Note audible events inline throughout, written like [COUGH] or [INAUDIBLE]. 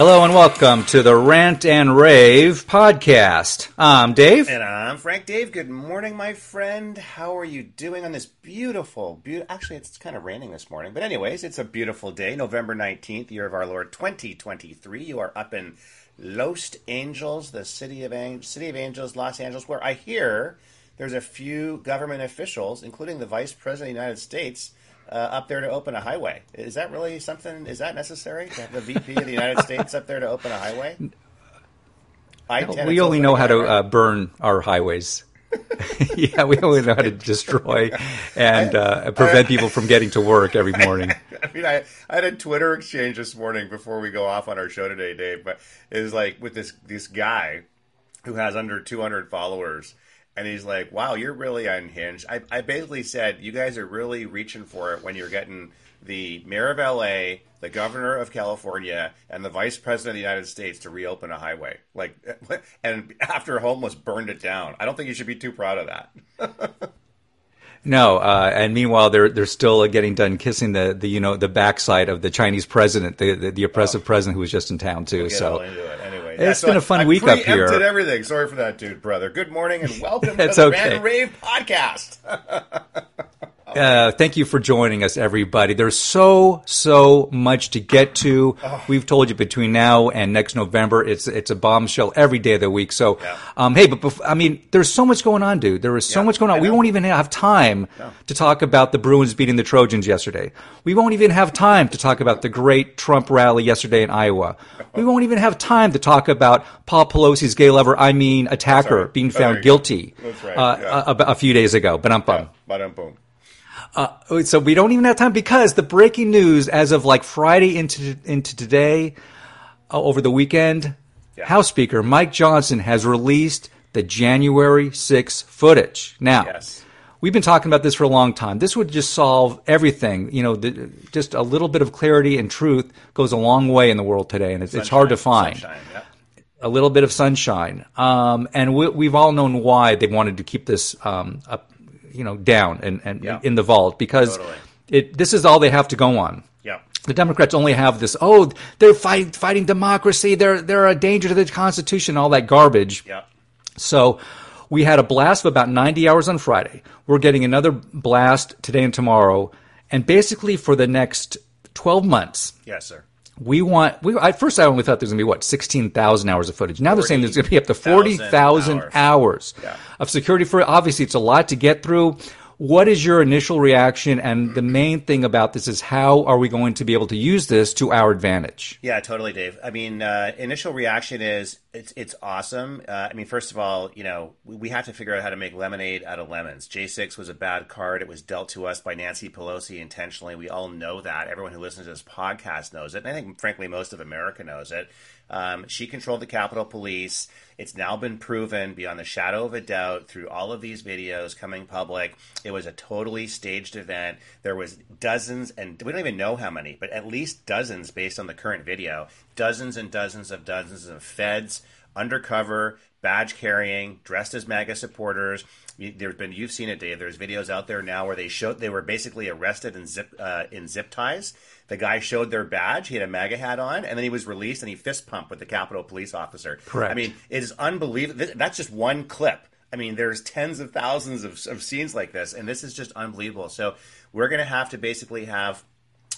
Hello and welcome to the Rant and Rave podcast. I'm Dave. And I'm Frank Dave. Good morning, my friend. How are you doing on this beautiful, beautiful? Actually, it's kind of raining this morning, but anyways, it's a beautiful day, November 19th, year of our Lord 2023. You are up in Los Angeles, the city of city of Angels, Los Angeles, where I hear there's a few government officials, including the Vice President of the United States, uh, up there to open a highway. Is that really something? Is that necessary? To have the VP of the United States up there to open a highway? I-10, we only know how to uh, burn our highways. [LAUGHS] yeah, we only know how to destroy and uh, prevent people from getting to work every morning. [LAUGHS] I mean, I, I had a Twitter exchange this morning before we go off on our show today, Dave. But it was like with this this guy who has under 200 followers, and he's like, "Wow, you're really unhinged." I, I basically said, "You guys are really reaching for it when you're getting the mayor of LA, the governor of California, and the vice president of the United States to reopen a highway. Like, [LAUGHS] and after a homeless burned it down. I don't think you should be too proud of that." [LAUGHS] No, uh, and meanwhile they're they're still getting done kissing the, the you know the backside of the Chinese president, the the, the oppressive president who was just in town too. Get so all into it. Anyway, It's been a fun I week up here. everything. Sorry for that, dude, brother. Good morning and [LAUGHS] welcome to the okay. Rant Rave podcast. [LAUGHS] Uh, thank you for joining us, everybody. There's so so much to get to. Oh. We've told you between now and next November, it's it's a bombshell every day of the week. So, Yeah. um, hey, but bef- I mean, there's so much going on, dude. There is so Yeah, much going on. We won't even have time to talk about the Bruins beating the Trojans yesterday. We won't even have time to talk about the great Trump rally yesterday in Iowa. We won't even have time to talk about Paul Pelosi's gay lover, I mean attacker, right. being Oh, found go. guilty right, uh, yeah. a, a- a few days ago. But I'm. But boom. Uh, So we don't even have time because the breaking news as of like Friday into into today, uh, over the weekend, Yeah. House Speaker Mike Johnson has released the January 6 footage. Now, Yes. we've been talking about this for a long time. This would just solve everything. You know, the, just a little bit of clarity and truth goes a long way in the world today, and it's, it's hard to find Sunshine, yeah. a little bit of sunshine. Um, and we, we've all known why they wanted to keep this um, up, you know, down and, and Yeah. in the vault because Totally. it this is all they have to go on. Yeah. The Democrats only have this. Oh, they're fight, fighting democracy. They're they're a danger to the Constitution. All that garbage. Yeah. So we had a blast of about 90 hours on Friday. We're getting another blast today and tomorrow. And basically for the next 12 months, Yes, sir. We want. We at first I only thought there's going to be what 16,000 hours of footage. Now they're saying there's going to be up to 40,000 hours. hours Yeah. of security for. Obviously, it's a lot to get through. What is your initial reaction? And the main thing about this is how are we going to be able to use this to our advantage? Yeah, totally, Dave. I mean, uh, initial reaction is it's it's awesome. Uh, I mean, first of all, you know, we, we have to figure out how to make lemonade out of lemons. J6 was a bad card. It was dealt to us by Nancy Pelosi intentionally. We all know that. Everyone who listens to this podcast knows it. And I think, frankly, most of America knows it. Um, she controlled the Capitol Police. It's now been proven beyond the shadow of a doubt through all of these videos coming public. It was a totally staged event. There was dozens, and we don't even know how many, but at least dozens based on the current video. Dozens and dozens of dozens of feds undercover, badge carrying, dressed as MAGA supporters. There's been you've seen it, Dave. There's videos out there now where they showed they were basically arrested in zip uh, in zip ties. The guy showed their badge. He had a MAGA hat on, and then he was released and he fist pumped with the Capitol Police officer. Correct. I mean, it is unbelievable. That's just one clip. I mean, there's tens of thousands of, of scenes like this, and this is just unbelievable. So we're going to have to basically have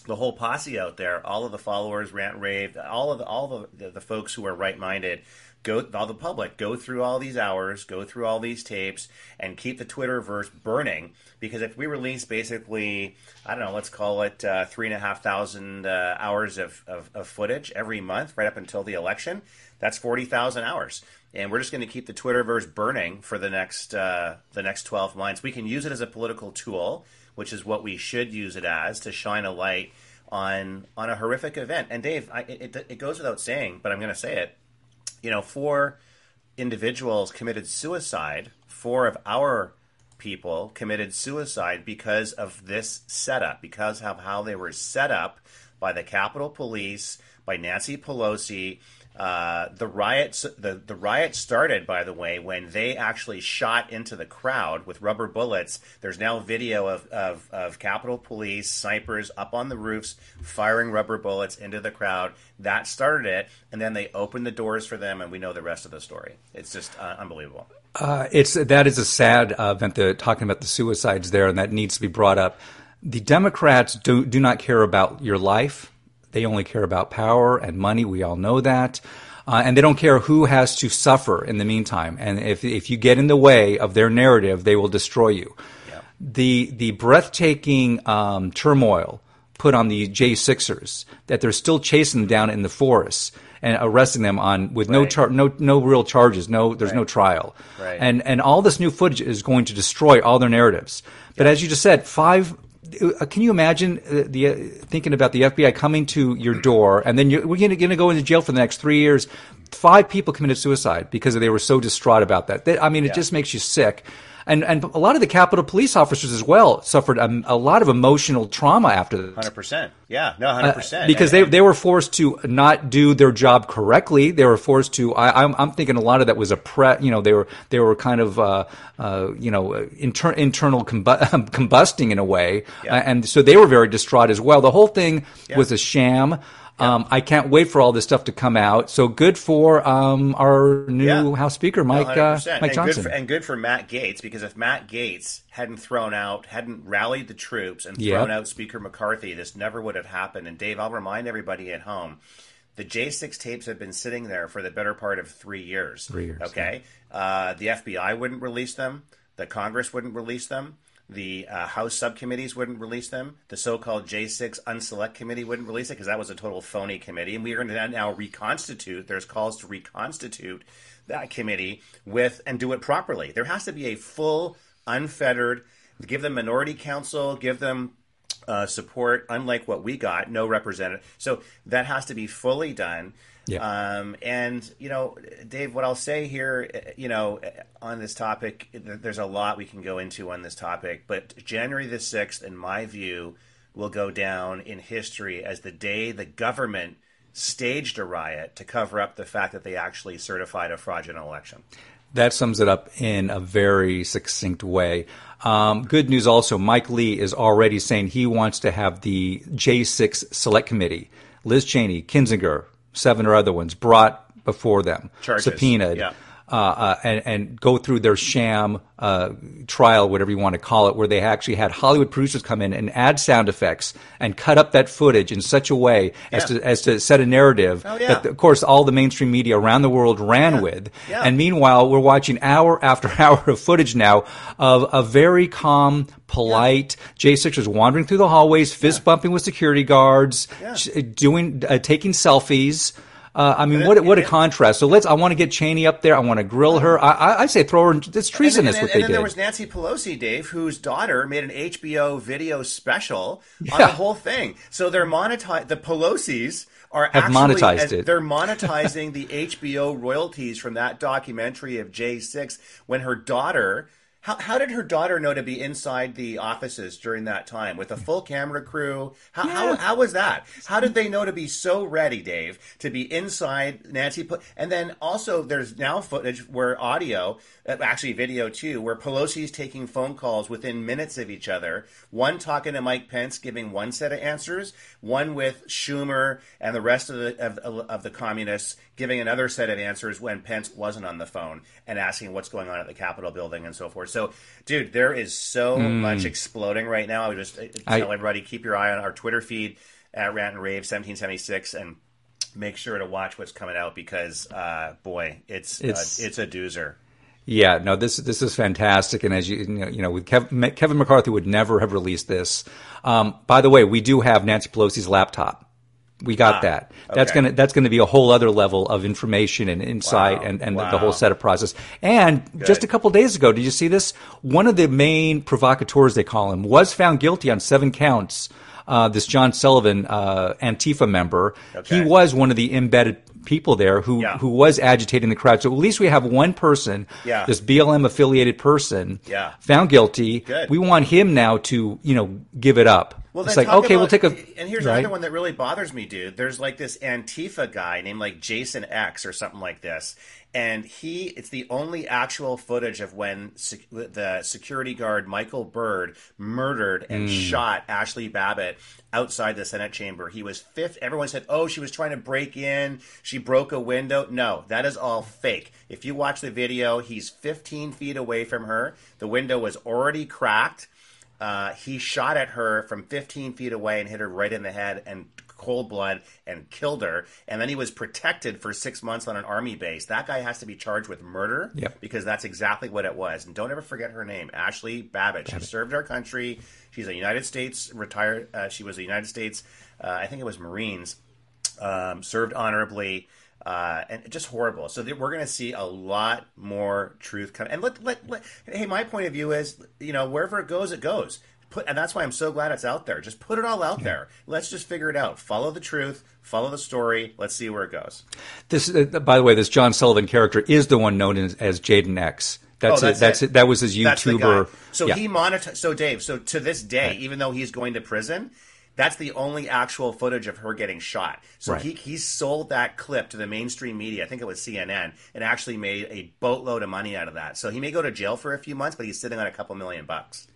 the whole posse out there, all of the followers, rant rave, all of the, all the, the, the folks who are right minded, go all the public go through all these hours, go through all these tapes, and keep the Twitterverse burning. Because if we release basically, I don't know, let's call it uh, three and a half thousand uh, hours of, of, of footage every month, right up until the election, that's forty thousand hours. And we're just going to keep the Twitterverse burning for the next uh, the next twelve months. We can use it as a political tool which is what we should use it as to shine a light on on a horrific event. And Dave, I, it, it goes without saying, but I'm going to say it. You know, four individuals committed suicide. Four of our people committed suicide because of this setup, because of how they were set up by the Capitol Police, by Nancy Pelosi, Uh, the riots the, the riot started by the way when they actually shot into the crowd with rubber bullets. There's now video of, of, of capitol police snipers up on the roofs firing rubber bullets into the crowd. That started it and then they opened the doors for them and we know the rest of the story. It's just uh, unbelievable. Uh, it's that is a sad event the, talking about the suicides there and that needs to be brought up. The democrats do, do not care about your life they only care about power and money. We all know that. Uh, and they don't care who has to suffer in the meantime. And if, if you get in the way of their narrative, they will destroy you. Yeah. The, the breathtaking um, turmoil put on the J6ers that they're still chasing them down in the forests and arresting them on with right. no char- no no real charges, no there's right. no trial, right. and and all this new footage is going to destroy all their narratives. But as you just said, five can you imagine uh, the uh, thinking about the FBI coming to your door and then you're, we're going to go into jail for the next three years? Five people committed suicide because they were so distraught about that. They, I mean, it yeah. just makes you sick and and a lot of the Capitol police officers as well suffered a, a lot of emotional trauma after this. Hundred percent, yeah, no, hundred uh, percent, because they they were forced to not do their job correctly. They were forced to. I, am I'm, I'm thinking a lot of that was a pre. You know, they were they were kind of uh, uh, you know inter- internal combu- [LAUGHS] combusting in a way, yeah. and so they were very distraught as well. The whole thing yeah. was a sham. Um, I can't wait for all this stuff to come out. So good for um, our new yeah. House Speaker, Mike uh, Mike and Johnson, good for, and good for Matt Gaetz because if Matt Gaetz hadn't thrown out, hadn't rallied the troops and thrown yep. out Speaker McCarthy, this never would have happened. And Dave, I'll remind everybody at home. The J6 tapes have been sitting there for the better part of three years. Three years. Okay. Yeah. Uh, the FBI wouldn't release them. The Congress wouldn't release them. The uh, House subcommittees wouldn't release them. The so-called J6 Unselect Committee wouldn't release it because that was a total phony committee. And we are going to now reconstitute. There's calls to reconstitute that committee with and do it properly. There has to be a full, unfettered. Give them minority counsel. Give them uh, support. Unlike what we got, no representative. So that has to be fully done. Yeah. Um, and you know, Dave, what I'll say here, you know, on this topic, there's a lot we can go into on this topic, but January the sixth, in my view, will go down in history as the day the government staged a riot to cover up the fact that they actually certified a fraudulent election. That sums it up in a very succinct way. Um, good news also, Mike Lee is already saying he wants to have the J6 Select Committee, Liz Cheney, Kinzinger, seven or other ones brought before them, Charges. subpoenaed. Yeah. Uh, uh, and, and, go through their sham uh, trial, whatever you want to call it, where they actually had Hollywood producers come in and add sound effects and cut up that footage in such a way yeah. as to as to set a narrative oh, yeah. that, of course, all the mainstream media around the world ran with. And meanwhile, we're watching hour after [LAUGHS] hour of footage now of a very calm, polite J6ers wandering through the hallways, fist bumping with security guards, doing uh, taking selfies. Uh, I mean, what what a contrast. So let's. I want to get Cheney up there. I want to grill her. I, I say throw her. It's treasonous and, and, what they and then there was Nancy Pelosi, Dave, whose daughter made an HBO video special yeah. on the whole thing. So they're monetized. The Pelosi's are have actually, monetized it. They're [LAUGHS] monetizing the HBO royalties from that documentary of J6 when her daughter how, how did her daughter know to be inside the offices during that time with a full camera crew? How, yeah. how, how was that? How did they know to be so ready, Dave, to be inside Nancy? Put and then also, there's now footage where audio, uh, actually video too, where Pelosi's taking phone calls within minutes of each other. One talking to Mike Pence, giving one set of answers. One with Schumer and the rest of the of, of the communists giving another set of answers when Pence wasn't on the phone and asking what's going on at the Capitol building and so forth. So, dude, there is so mm. much exploding right now. I would just uh, tell everybody keep your eye on our Twitter feed at Rant and Rave 1776 and make sure to watch what's coming out because, uh, boy, it's it's, uh, it's a doozer. Yeah, no, this this is fantastic, and as you you know, with Kevin, Kevin McCarthy would never have released this. Um, by the way, we do have Nancy Pelosi's laptop. We got ah, that. That's okay. gonna that's gonna be a whole other level of information and insight wow. and, and wow. the, whole setup process. And Good. just a couple days ago, did you see this? One of the main provocateurs, they call him, was found guilty on seven counts. Uh, this John Sullivan, uh, Antifa member, okay. he was one of the embedded people there who yeah. who was agitating the crowd. So at least we have one person, yeah. this BLM affiliated person, yeah. found guilty. Good. We want him now to you know give it up Well, it's then like okay, about- we'll take a. And here's right? another one that really bothers me, dude. There's like this Antifa guy named like Jason X or something like this, and he it's the only actual footage of when sec- the security guard Michael Byrd murdered and Hmm. shot Ashli Babbitt outside the Senate chamber. He was fifth. Everyone said, "Oh, she was trying to break in. She broke a window." No, that is all fake. If you watch the video, he's 15 feet away from her. The window was already cracked. Uh, he shot at her from 15 feet away and hit her right in the head and cold blood and killed her. And then he was protected for six months on an army base. That guy has to be charged with murder Yep. because that's exactly what it was. And don't ever forget her name, Ashli Babbitt. She served our country. She's a United States retired. Uh, she was a United States, uh, I think it was Marines, um, served honorably. Uh, and just horrible. So we're going to see a lot more truth come. And let, let, let, hey, my point of view is, you know, wherever it goes, it goes. Put, and that's why I'm so glad it's out there. Just put it all out there. Let's just figure it out. Follow the truth. Follow the story. Let's see where it goes. This, uh, by the way, this John Sullivan character is the one known as, as Jayden X. That's Oh, it. that's That's it. it. That was his YouTuber. So Yeah. he monetized. So Dave. So to this day, Right. even though he's going to prison, that's the only actual footage of her getting shot. So Right. he he sold that clip to the mainstream media. I think it was CNN, and actually made a boatload of money out of that. So he may go to jail for a few months, but he's sitting on a couple million bucks.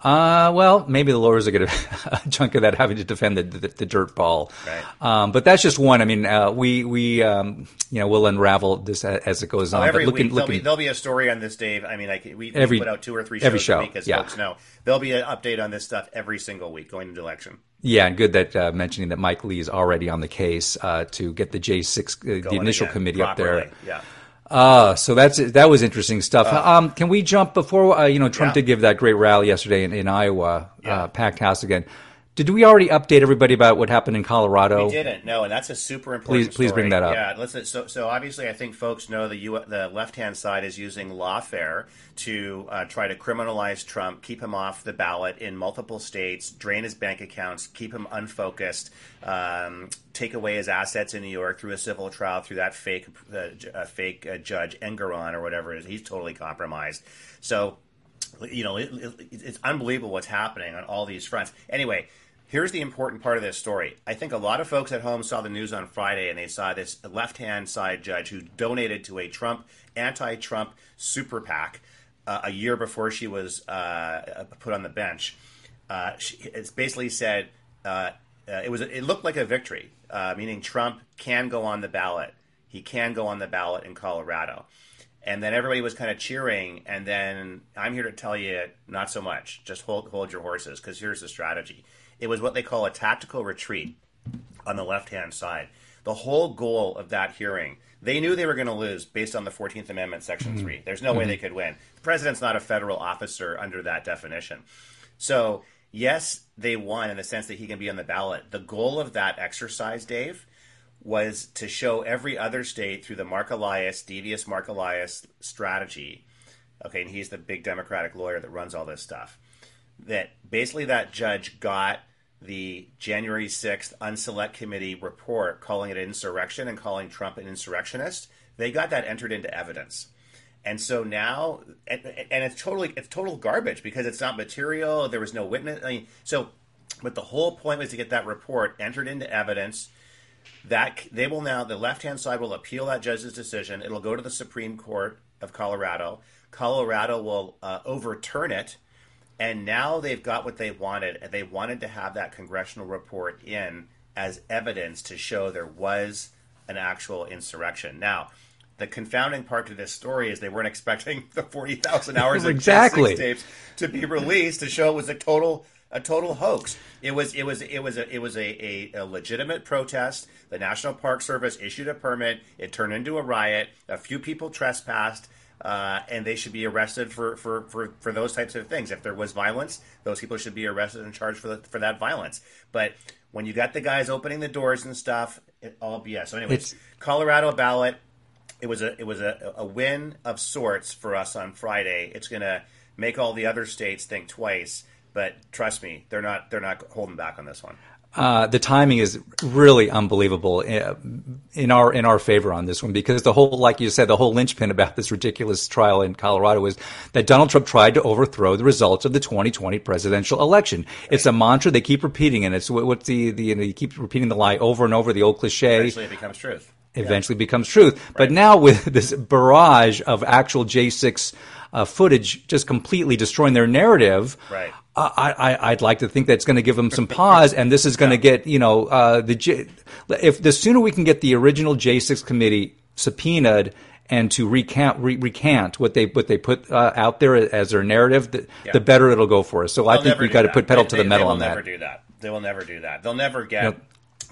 Uh, well, maybe the lawyers are going [LAUGHS] to a chunk of that having to defend the, the, the dirt ball. Right. Um, but that's just one. I mean, uh, we we um, you know we'll unravel this as it goes on. Oh, every but looking, week there'll, be, there'll be a story on this, Dave. I mean, like we, we put out two or three every shows show, a week, as yeah. folks know. There'll be an update on this stuff every single week going into election. yeah, and good that uh, mentioning that Mike Lee is already on the case uh, to get the J six, uh, the initial again, committee up there. Yeah. Uh, so that's that was interesting stuff. um, can we jump before uh, you know Trump Yeah. did give that great rally yesterday in, in Iowa, Yeah. uh, packed house again. Did we already update everybody about what happened in Colorado? We didn't. No, and that's a super important. Please- please bring that up. Yeah, listen. So, so obviously, I think folks know the U- the left hand side is using lawfare to uh, try to criminalize Trump, keep him off the ballot in multiple states, drain his bank accounts, keep him unfocused, um, take away his assets in New York through a civil trial through that fake uh, uh, fake uh, judge Engoron or whatever it is. He's totally compromised. So you know, it, it, it's unbelievable what's happening on all these fronts. Anyway, here's the important part of this story. I think a lot of folks at home saw the news on Friday and they saw this left hand side judge who donated to a Trump, anti Trump super PAC uh, a year before she was uh, put on the bench. Uh, she, it's basically said uh, uh, it was it looked like a victory, uh, meaning Trump can go on the ballot. He can go on the ballot in Colorado and then everybody was kind of cheering and then i'm here to tell you not so much just hold hold your horses because here's the strategy it was what they call a tactical retreat on the left hand side. The whole goal of that hearing they knew they were going to lose based on the 14th amendment section mm-hmm. 3 there's no way mm-hmm. they could win. The president's not a federal officer under that definition. So yes they won in the sense that he can be on the ballot. The goal of that exercise dave was to show every other state through the Mark Elias, devious Mark Elias strategy. Okay, and he's the big Democratic lawyer that runs all this stuff. That basically that judge got the January 6th Unselect Committee report calling it an insurrection and calling Trump an insurrectionist. They got that entered into evidence. And so now, and, and it's totally it's total garbage because it's not material. There was no witness. I mean, so, but the whole point was to get that report entered into evidence that they will now the left hand side will appeal that judge's decision it'll go to the supreme court of colorado colorado will uh, overturn it and now they've got what they wanted and they wanted to have that congressional report in as evidence to show there was an actual insurrection now the confounding part to this story is they weren't expecting [LAUGHS] the 40,000 hours of Exactly. Tapes to be released to show it was a total a total hoax. It was it was it was a it was a, a, a legitimate protest. The National Park Service issued a permit. It turned into a riot. A few people trespassed. Uh, and they should be arrested for, for, for, for those types of things. If there was violence, those people should be arrested and charged for the, for that violence. But when you got the guys opening the doors and stuff, it all BS. So, anyways, It's- Colorado ballot it was a it was a, a win of sorts for us on Friday. It's going to make all the other states think twice, but trust me, they're not they're not holding back on this one. Uh, the timing is really unbelievable uh, in our in our favor on this one because the whole, like you said, the whole linchpin about this ridiculous trial in Colorado is that Donald Trump tried to overthrow the results of the 2020 presidential election. It's a mantra they keep repeating, and it's what's the the you, know, you keep repeating the lie over and over, the old cliche. Eventually, it becomes truth. Eventually, yeah. becomes truth. Right. But now with this barrage of actual J6 uh, footage just completely destroying their narrative. Right. I, I, would like to think that's going to give them some pause, and this is going to get you know uh, the J, if the sooner we can get the original J6 committee subpoenaed and to recant re- recant what they what they put uh, out there as their narrative, the, yeah. the, better it'll go for us. So They'll I think we've got to put pedal they, to the metal on that. They will never do that. They will never do that. They'll never get. Yep.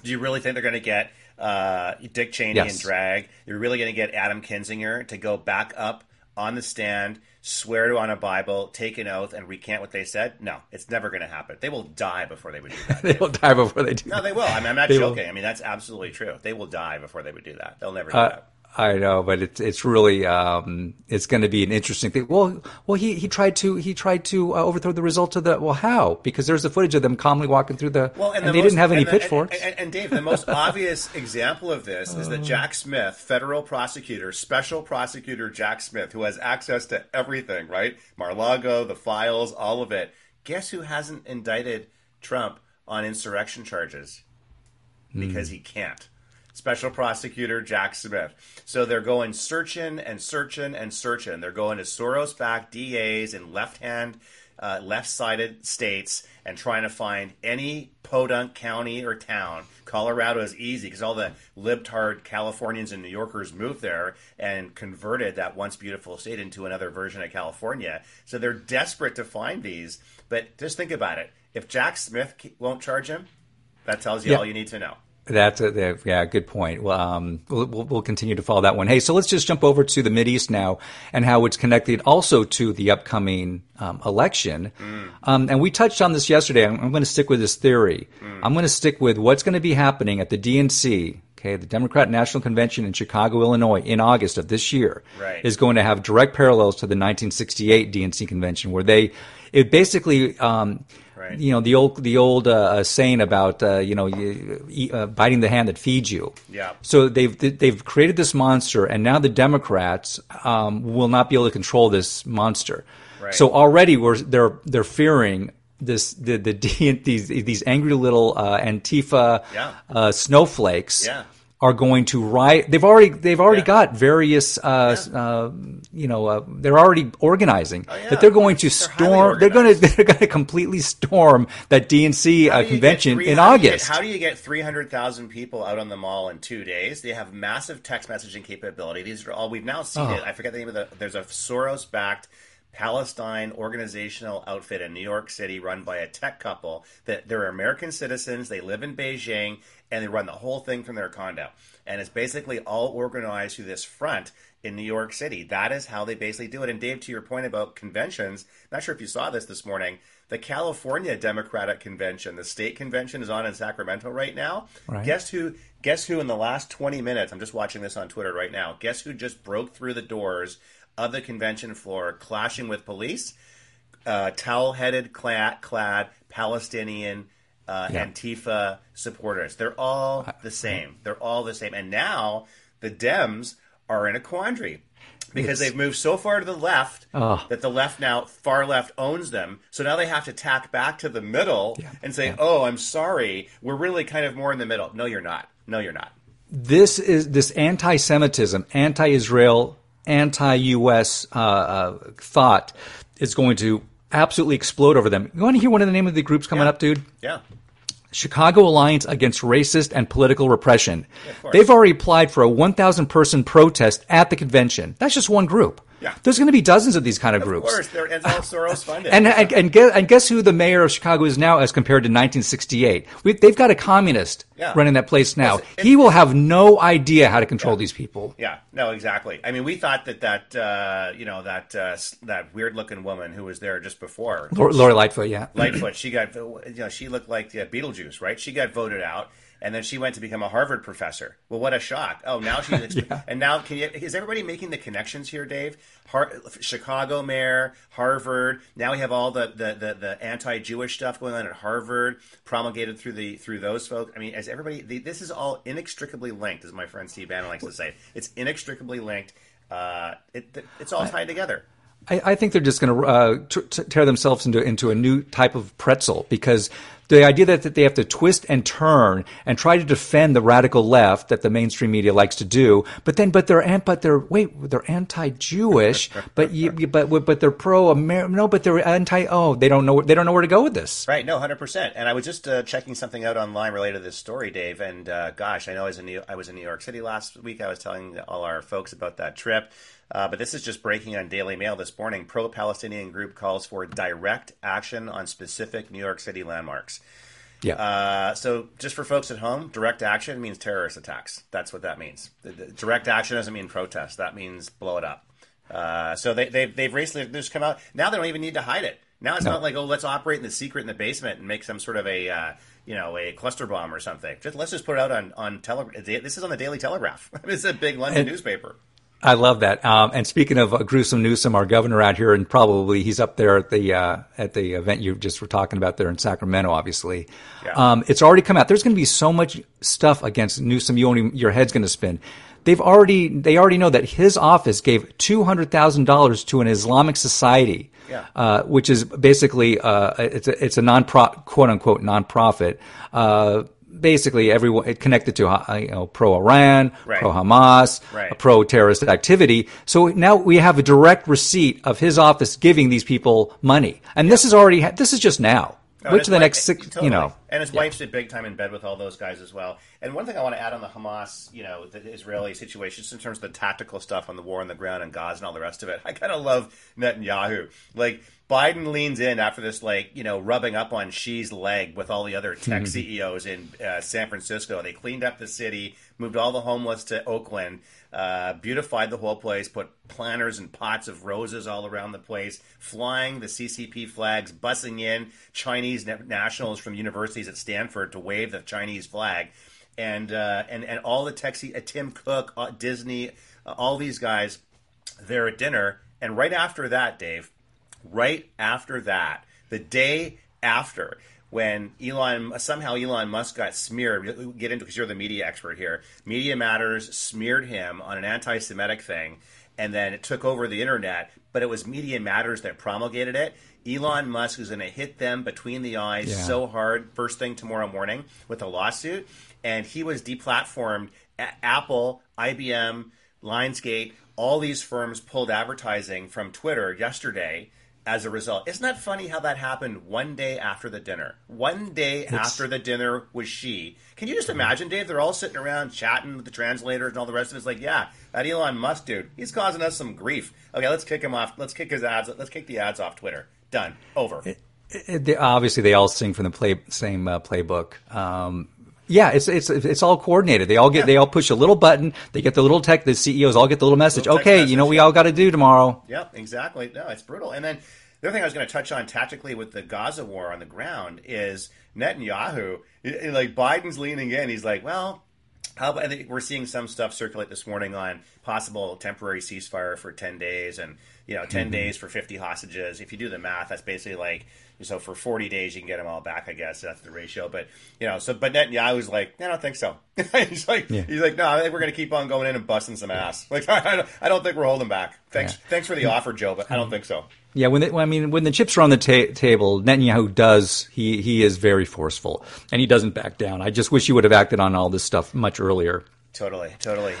Do you really think they're going to get uh, Dick Cheney yes. and drag? You're really going to get Adam Kinzinger to go back up on the stand? swear to on a Bible, take an oath, and recant what they said? No, it's never going to happen. They will die before they would do that. [LAUGHS] they will die before they do. No, they will. I mean, I'm not they joking. Will. I mean, that's absolutely true. They will die before they would do that. They'll never do uh, that. I know, but it's it's really um, it's going to be an interesting thing. Well, well, he, he tried to he tried to uh, overthrow the result of the well, how? Because there's a footage of them calmly walking through the well, and, and the they most, didn't have any the, pitchforks. And, and, Dave, the most [LAUGHS] obvious example of this is that Jack Smith, federal prosecutor, special prosecutor Jack Smith, who has access to everything, right? Mar-Lago, the files, all of it. Guess who hasn't indicted Trump on insurrection charges? Because mm. he can't special prosecutor Jack Smith. So they're going searching and searching and searching. They're going to Soros backed DAs in left hand, uh, left sided states and trying to find any podunk county or town. Colorado is easy because all the libtard Californians and New Yorkers moved there and converted that once beautiful state into another version of California. So they're desperate to find these. But just think about it. If Jack Smith won't charge him, that tells you yeah. all you need to know. That's a, yeah, good point. Well, um, we'll, we'll continue to follow that one. Hey, so let's just jump over to the Mid East now and how it's connected also to the upcoming um, election. Mm. Um, and we touched on this yesterday. I'm, I'm going to stick with this theory. Mm. I'm going to stick with what's going to be happening at the DNC. Okay, the Democrat National Convention in Chicago, Illinois, in August of this year, right. is going to have direct parallels to the 1968 DNC convention, where they it basically um, Right. You know the old the old uh, saying about uh, you know uh, biting the hand that feeds you. Yeah. So they've they've created this monster, and now the Democrats um, will not be able to control this monster. Right. So already we're they're they're fearing this the the [LAUGHS] these these angry little uh, Antifa yeah. uh, snowflakes yeah are going to riot. They've already they've already yeah. got various uh, yeah. uh, you know uh, they're already organizing oh, yeah. that they're going to they're storm. They're going to they're going to completely storm that DNC uh, convention three, in August. Get, how do you get three hundred thousand people out on the mall in two days? They have massive text messaging capability. These are all we've now seen oh. it. I forget the name of the. There's a Soros backed. Palestine organizational outfit in New York City run by a tech couple that they're American citizens. They live in Beijing and they run the whole thing from their condo. And it's basically all organized through this front in New York City. That is how they basically do it. And Dave, to your point about conventions, not sure if you saw this this morning. The California Democratic Convention, the state convention, is on in Sacramento right now. Right. Guess who? Guess who? In the last twenty minutes, I'm just watching this on Twitter right now. Guess who just broke through the doors of the convention floor, clashing with police? Uh, towel-headed, clad, clad Palestinian uh, yeah. Antifa supporters. They're all the same. They're all the same. And now the Dems are in a quandary because they've moved so far to the left oh. that the left now far left owns them. So now they have to tack back to the middle yeah. and say, yeah. "Oh, I'm sorry, we're really kind of more in the middle." No, you're not. No, you're not. This is this anti-Semitism, anti-Israel, anti-U.S. Uh, uh, thought is going to absolutely explode over them. You want to hear one of the name of the groups coming yeah. up, dude? Yeah. Chicago Alliance Against Racist and Political Repression. Yeah, They've already applied for a 1,000 person protest at the convention. That's just one group. Yeah. There's going to be dozens of these kind of, of groups. Of course, they're, it's all Soros funded. and, and, and, guess, and guess who the mayor of Chicago is now as compared to 1968? We, they've got a communist yeah. running that place now. he will have no idea how to control yeah. these people. Yeah, no, exactly. I mean, we thought that that uh, you know that uh, that weird looking woman who was there just before Lori Lightfoot, yeah, Lightfoot. She got you know she looked like uh, Beetlejuice, right? She got voted out and then she went to become a Harvard professor. Well, what a shock! Oh, now she's [LAUGHS] yeah. and now can you, is everybody making the connections here, Dave? Har- Chicago mayor, Harvard. Now we have all the, the, the, the, anti-Jewish stuff going on at Harvard, promulgated through the through those folks. I mean, as everybody, the, this is all inextricably linked, as my friend Steve Bannon likes to say. It's inextricably linked. Uh, it, it's all tied together. I, I think they're just going to uh, t- tear themselves into into a new type of pretzel because the idea that, that they have to twist and turn and try to defend the radical left that the mainstream media likes to do, but then but they're but they're wait they're anti-Jewish, [LAUGHS] but you, but but they're pro-American. No, but they're anti. Oh, they don't know they don't know where to go with this. Right. No, hundred percent. And I was just uh, checking something out online related to this story, Dave. And uh, gosh, I know I was in New, I was in New York City last week. I was telling all our folks about that trip. Uh, but this is just breaking on Daily Mail this morning. Pro Palestinian group calls for direct action on specific New York City landmarks. Yeah. Uh, so, just for folks at home, direct action means terrorist attacks. That's what that means. The, the direct action doesn't mean protest. That means blow it up. Uh, so they, they've they've recently just come out. Now they don't even need to hide it. Now it's no. not like oh let's operate in the secret in the basement and make some sort of a uh, you know a cluster bomb or something. Just let's just put it out on on tele- This is on the Daily Telegraph. [LAUGHS] it's a big London and, newspaper. I love that. Um, and speaking of uh, gruesome Newsom, our governor out here, and probably he's up there at the uh, at the event you just were talking about there in Sacramento. Obviously, yeah. um, it's already come out. There's going to be so much stuff against Newsom. You only your head's going to spin. They've already they already know that his office gave two hundred thousand dollars to an Islamic society, yeah. uh, which is basically uh, it's a it's a non quote unquote nonprofit. Basically everyone connected to uh, you know pro Iran, right. pro Hamas, right. pro terrorist activity. So now we have a direct receipt of his office giving these people money, and this is already this is just now. No, Which the wife, next six, totally. you know, and his yeah. wife's a big time in bed with all those guys as well. And one thing I want to add on the Hamas, you know, the Israeli situation, just in terms of the tactical stuff on the war on the ground and Gaza and all the rest of it. I kind of love Netanyahu. Like Biden leans in after this, like you know, rubbing up on Xi's leg with all the other tech mm-hmm. CEOs in uh, San Francisco. They cleaned up the city, moved all the homeless to Oakland, uh, beautified the whole place, put planters and pots of roses all around the place, flying the CCP flags, bussing in Chinese nationals from universities at Stanford to wave the Chinese flag, and uh, and and all the tech, uh, Tim Cook, uh, Disney, uh, all these guys, they're at dinner, and right after that, Dave right after that, the day after, when Elon somehow Elon Musk got smeared. We'll get into because you're the media expert here. Media Matters smeared him on an anti-Semitic thing, and then it took over the internet. But it was Media Matters that promulgated it. Elon Musk is going to hit them between the eyes yeah. so hard first thing tomorrow morning with a lawsuit, and he was deplatformed. Apple, IBM, Lionsgate, all these firms pulled advertising from Twitter yesterday as a result. Isn't that funny how that happened one day after the dinner? One day it's... after the dinner was she. Can you just imagine, Dave? They're all sitting around chatting with the translators and all the rest of it. It's like, yeah, that Elon Musk dude, he's causing us some grief. Okay, let's kick him off. Let's kick his ads. Let's kick the ads off Twitter. Done. Over. It, it, they, obviously, they all sing from the play, same uh, playbook. Um, yeah, it's it's it's all coordinated. They all get yeah. they all push a little button. They get the little tech. The CEOs all get the little message. Little okay, message, you know we all got to do tomorrow. Yep, exactly. No, it's brutal. And then the other thing I was going to touch on tactically with the Gaza war on the ground is Netanyahu. Like Biden's leaning in. He's like, well, how about, I think we're seeing some stuff circulate this morning on possible temporary ceasefire for 10 days and, you know, 10 mm-hmm. days for 50 hostages. If you do the math, that's basically like so for 40 days, you can get them all back, I guess. That's the ratio. But, you know, so, but Netanyahu's like, I don't think so. [LAUGHS] he's like, yeah. he's like, no, I think we're going to keep on going in and busting some ass. [LAUGHS] Like, I don't, I don't think we're holding back. Thanks, yeah. thanks for the offer, Joe, but I don't think so. Yeah, when the, I mean when the chips are on the ta- table, Netanyahu does he he is very forceful and he doesn't back down. I just wish he would have acted on all this stuff much earlier. Totally, totally.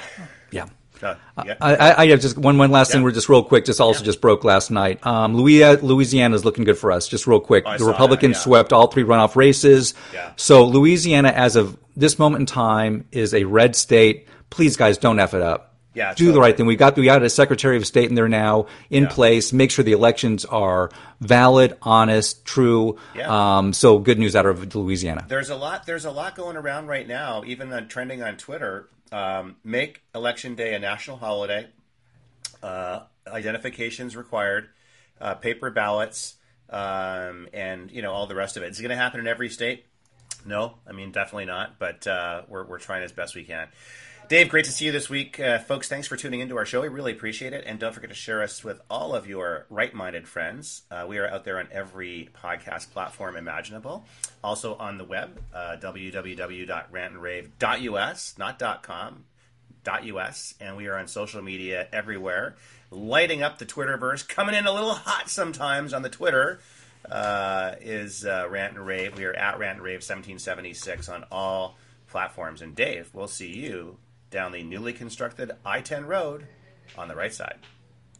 Yeah. Uh, yeah. I, I, have just one one last yeah. thing. We're just real quick. Just also yeah. just broke last night. Um, Louisiana is looking good for us. Just real quick, oh, the Republicans swept all three runoff races. So Louisiana, as of this moment in time, is a red state. Please, guys, don't f it up. Yeah, do totally. the right thing. We got we got a Secretary of State in there now in place. Make sure the elections are valid, honest, true. Yeah. Um, so good news out of Louisiana. There's a lot. There's a lot going around right now, even on trending on Twitter um, make election day a national holiday. Uh, identifications required, uh, paper ballots, um, and you know all the rest of it. Is it. Going to happen in every state. No, I mean definitely not. But uh, we're we're trying as best we can. Dave, great to see you this week. Uh, folks, thanks for tuning into our show. We really appreciate it. And don't forget to share us with all of your right minded friends. Uh, we are out there on every podcast platform imaginable. Also on the web, uh, www.rantandrave.us, not .com, .us. And we are on social media everywhere, lighting up the Twitterverse, coming in a little hot sometimes on the Twitter. Uh, is uh, Rant and Rave. We are at Rant and Rave 1776 on all platforms. And Dave, we'll see you down the newly constructed I 10 road on the right side.